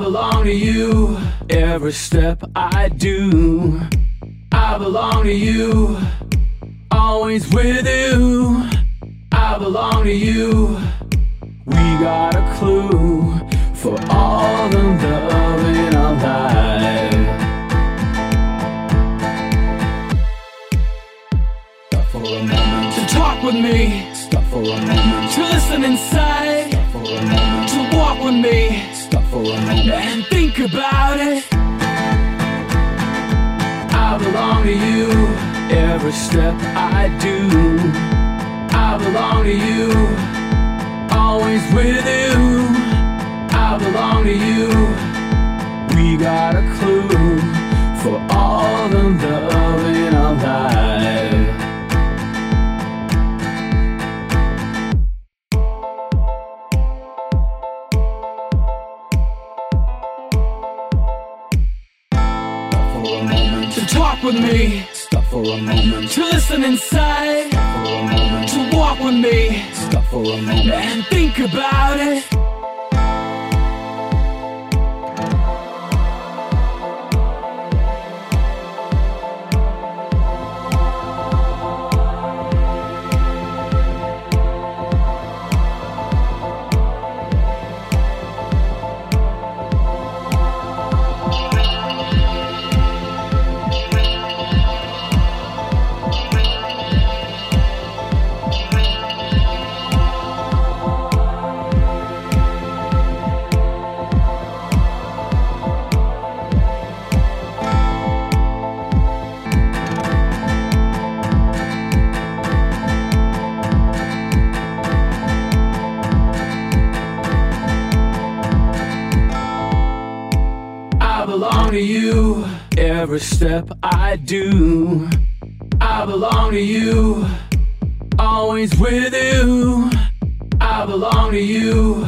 belong to you. Every step I do, I belong to you. Always with you, I belong to you. We got a clue for all the love in our life. Stop for a moment to talk with me. Stop for a moment to listen inside. Stop for a moment to walk with me. For a moment and think about it. I belong to you. Every step I do, I belong to you. Always with you, I belong to you. We got a clue for all the love for a moment to talk with me. Stop for a moment to listen inside. Stop for a moment to walk with me. Stop for a moment and think about it. Belong to you. Every step I do, I belong to you. Always with you, I belong to you.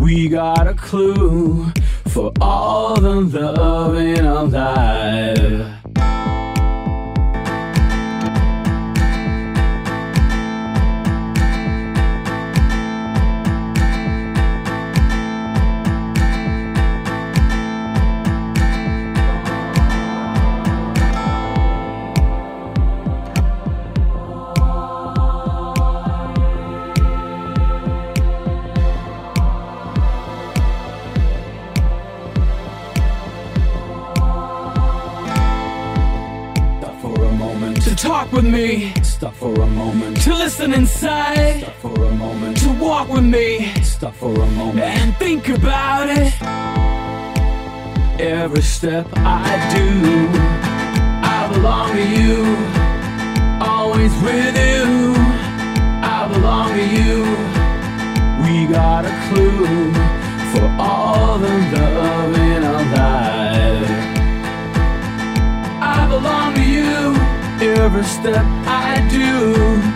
We got a clue for all the love in our life. Talk with me. Stop for a moment to listen inside. Stop for a moment to walk with me. Stop for a moment and think about it. Every step I do, I belong to you. Always with you, I belong to you. We got a clue for all the every step I do.